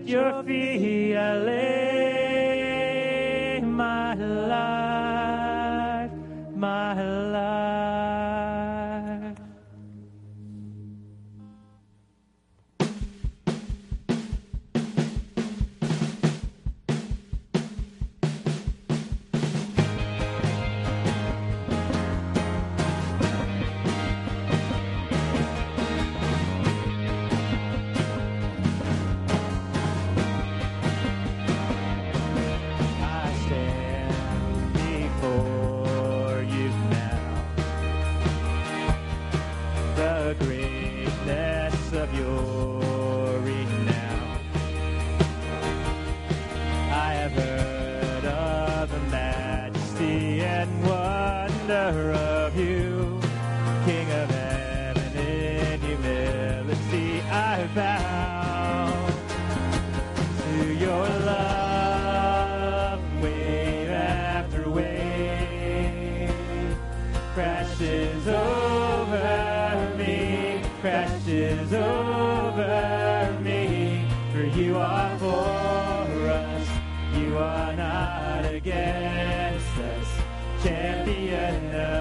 at your feet I lay. the end.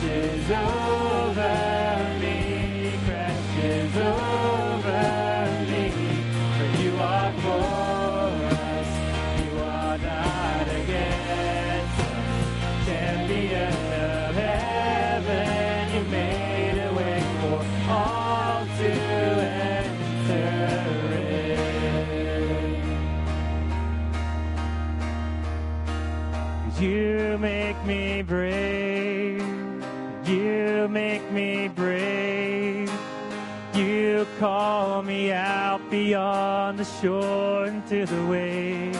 Jesus. shore and to the waves.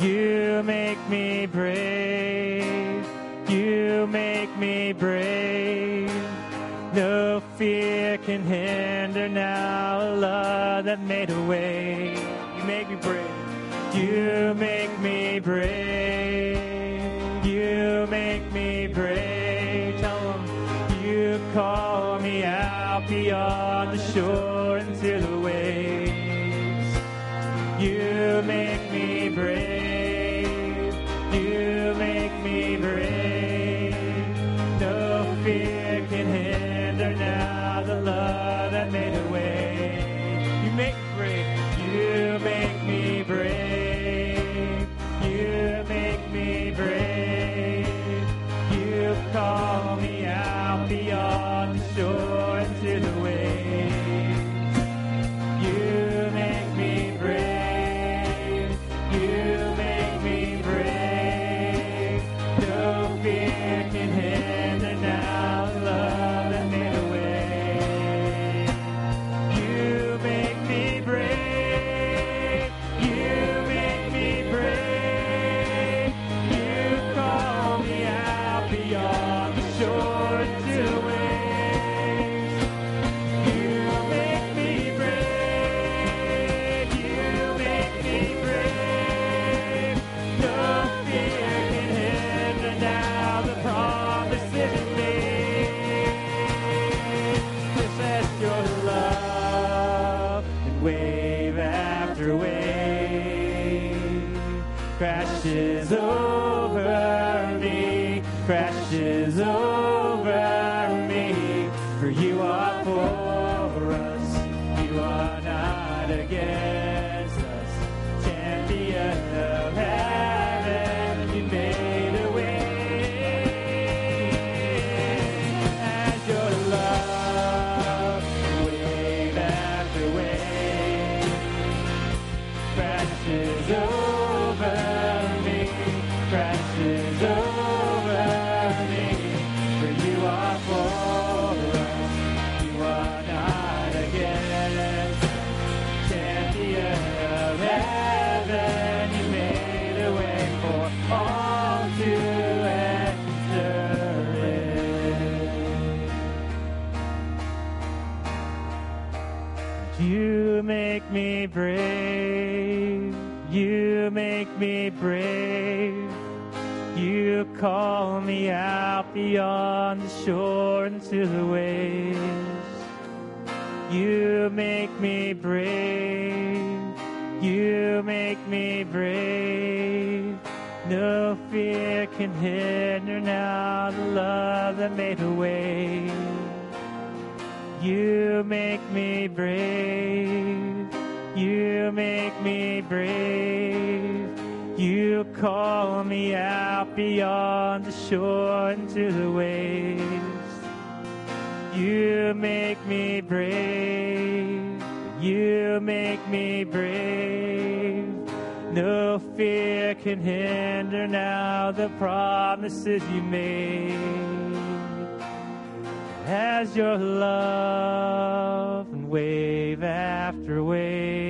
You make me brave. You make me brave. No fear can hinder now a love that made a way. You make me brave. You make me brave. You make me brave. Tell them you call me out beyond the shore. on the door and slid away. make me brave. You call me out beyond the shore into the waves. You make me brave. You make me brave. No fear can hinder now the promises you made. As your love and wave after wave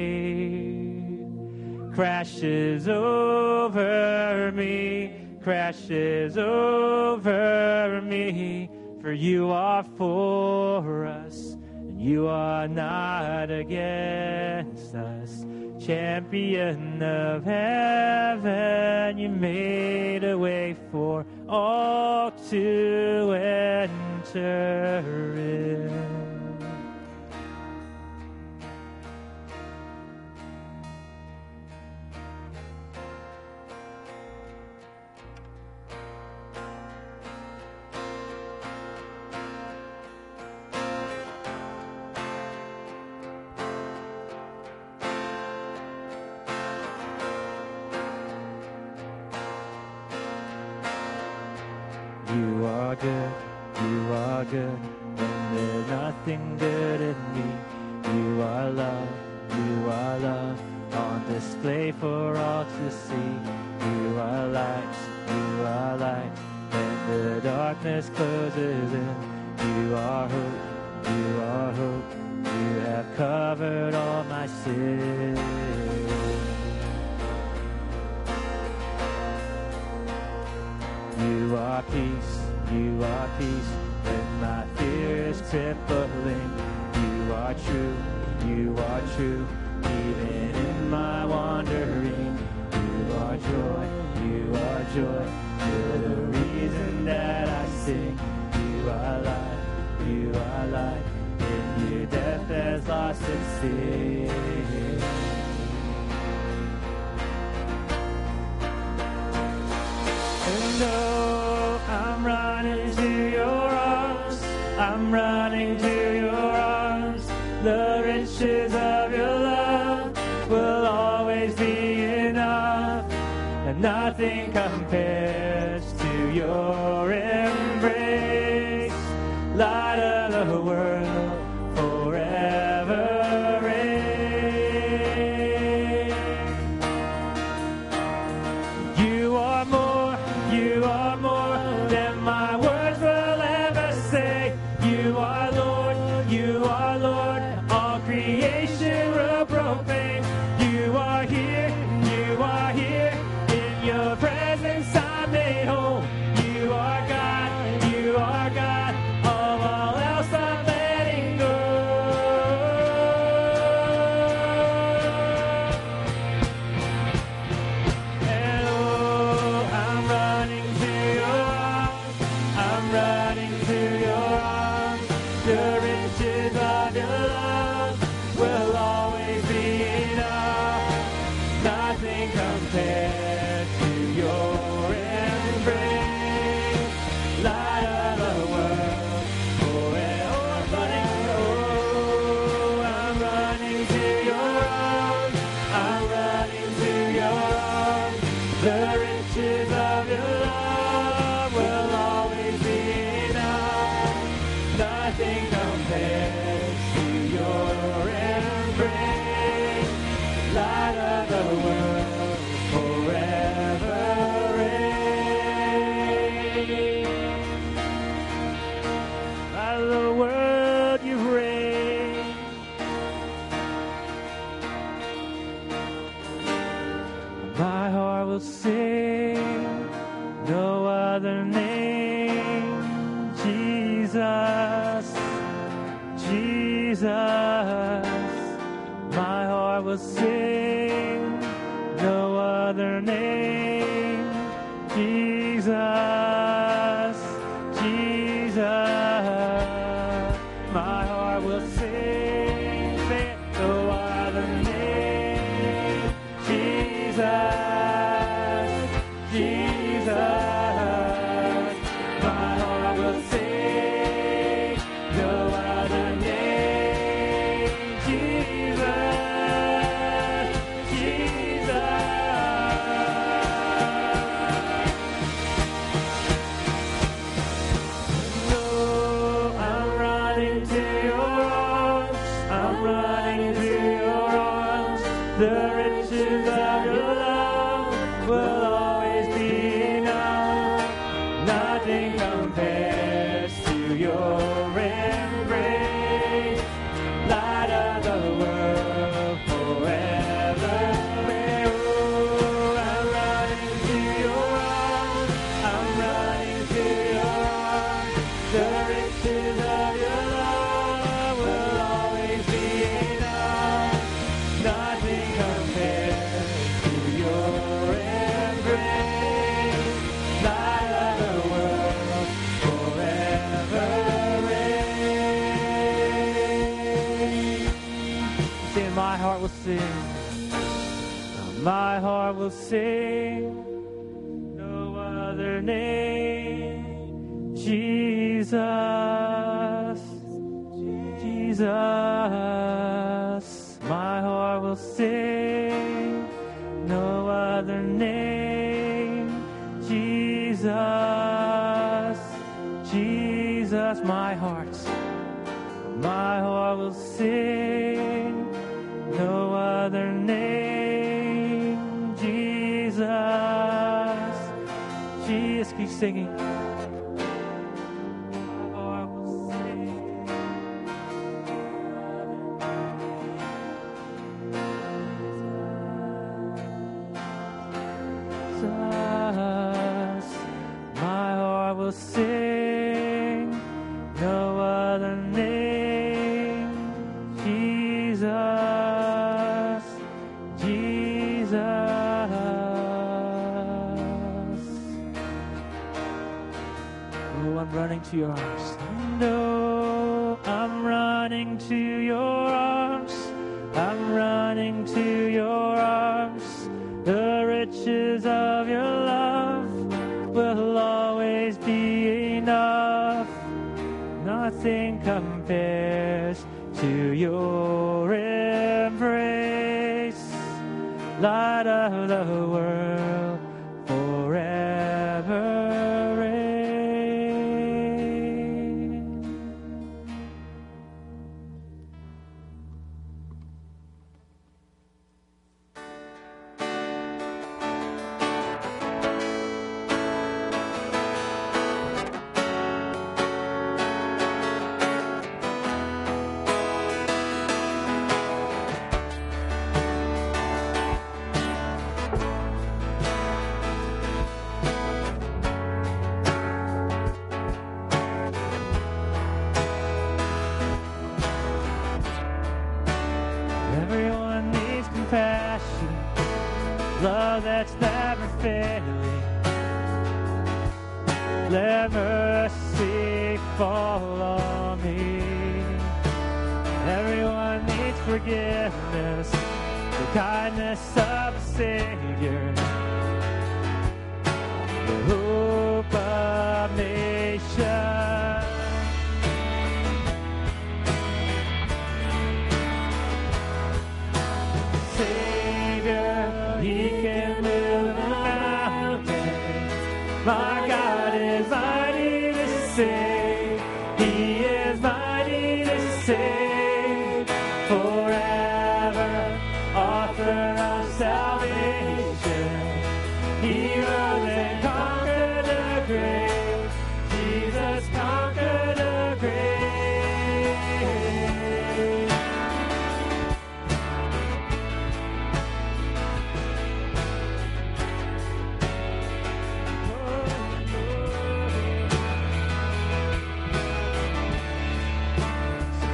crashes over me, crashes over me. For you are for us, and you are not against us. Champion of heaven, you made a way for all to enter in. darkness closes in. nothing compares. você. I'm running to your arms. And know I'm running to your arms. I'm running to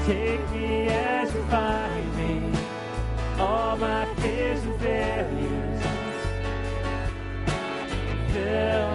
Take me as you find me, all my fears and failures. Fill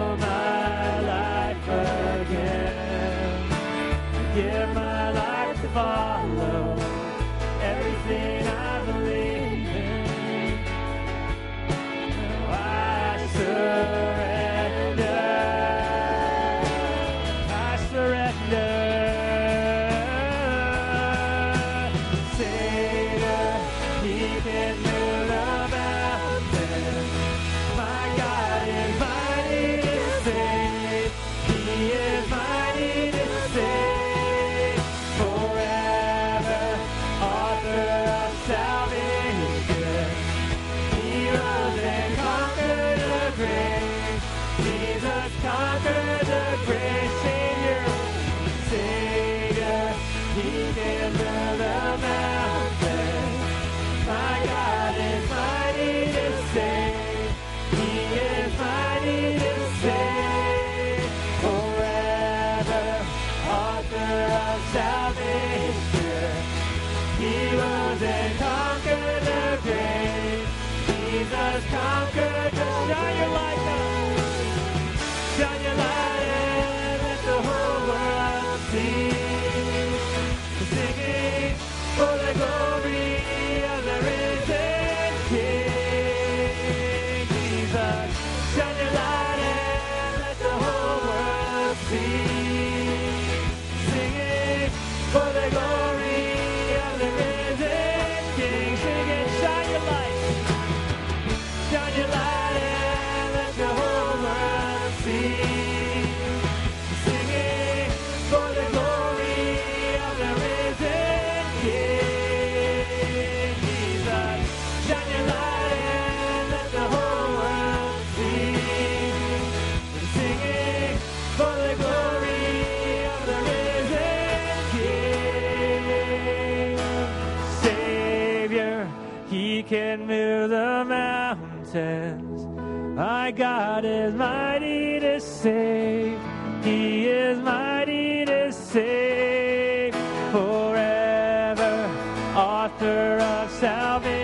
He can move the mountains. My God is mighty to save. He is mighty to save forever, author of salvation.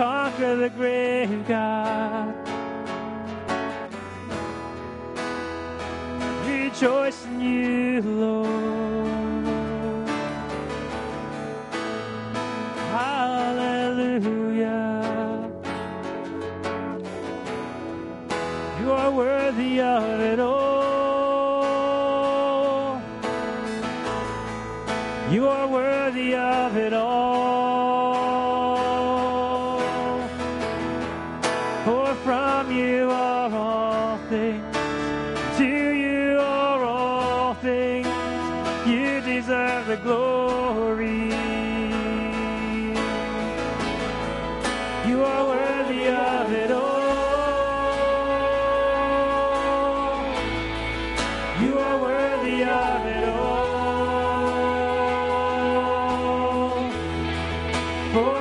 conquer the grave, God. Rejoice in you, Lord. for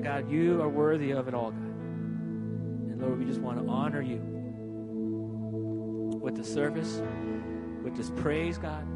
God, you are worthy of it all, God. And Lord, we just want to honor you with the service, with this praise, God.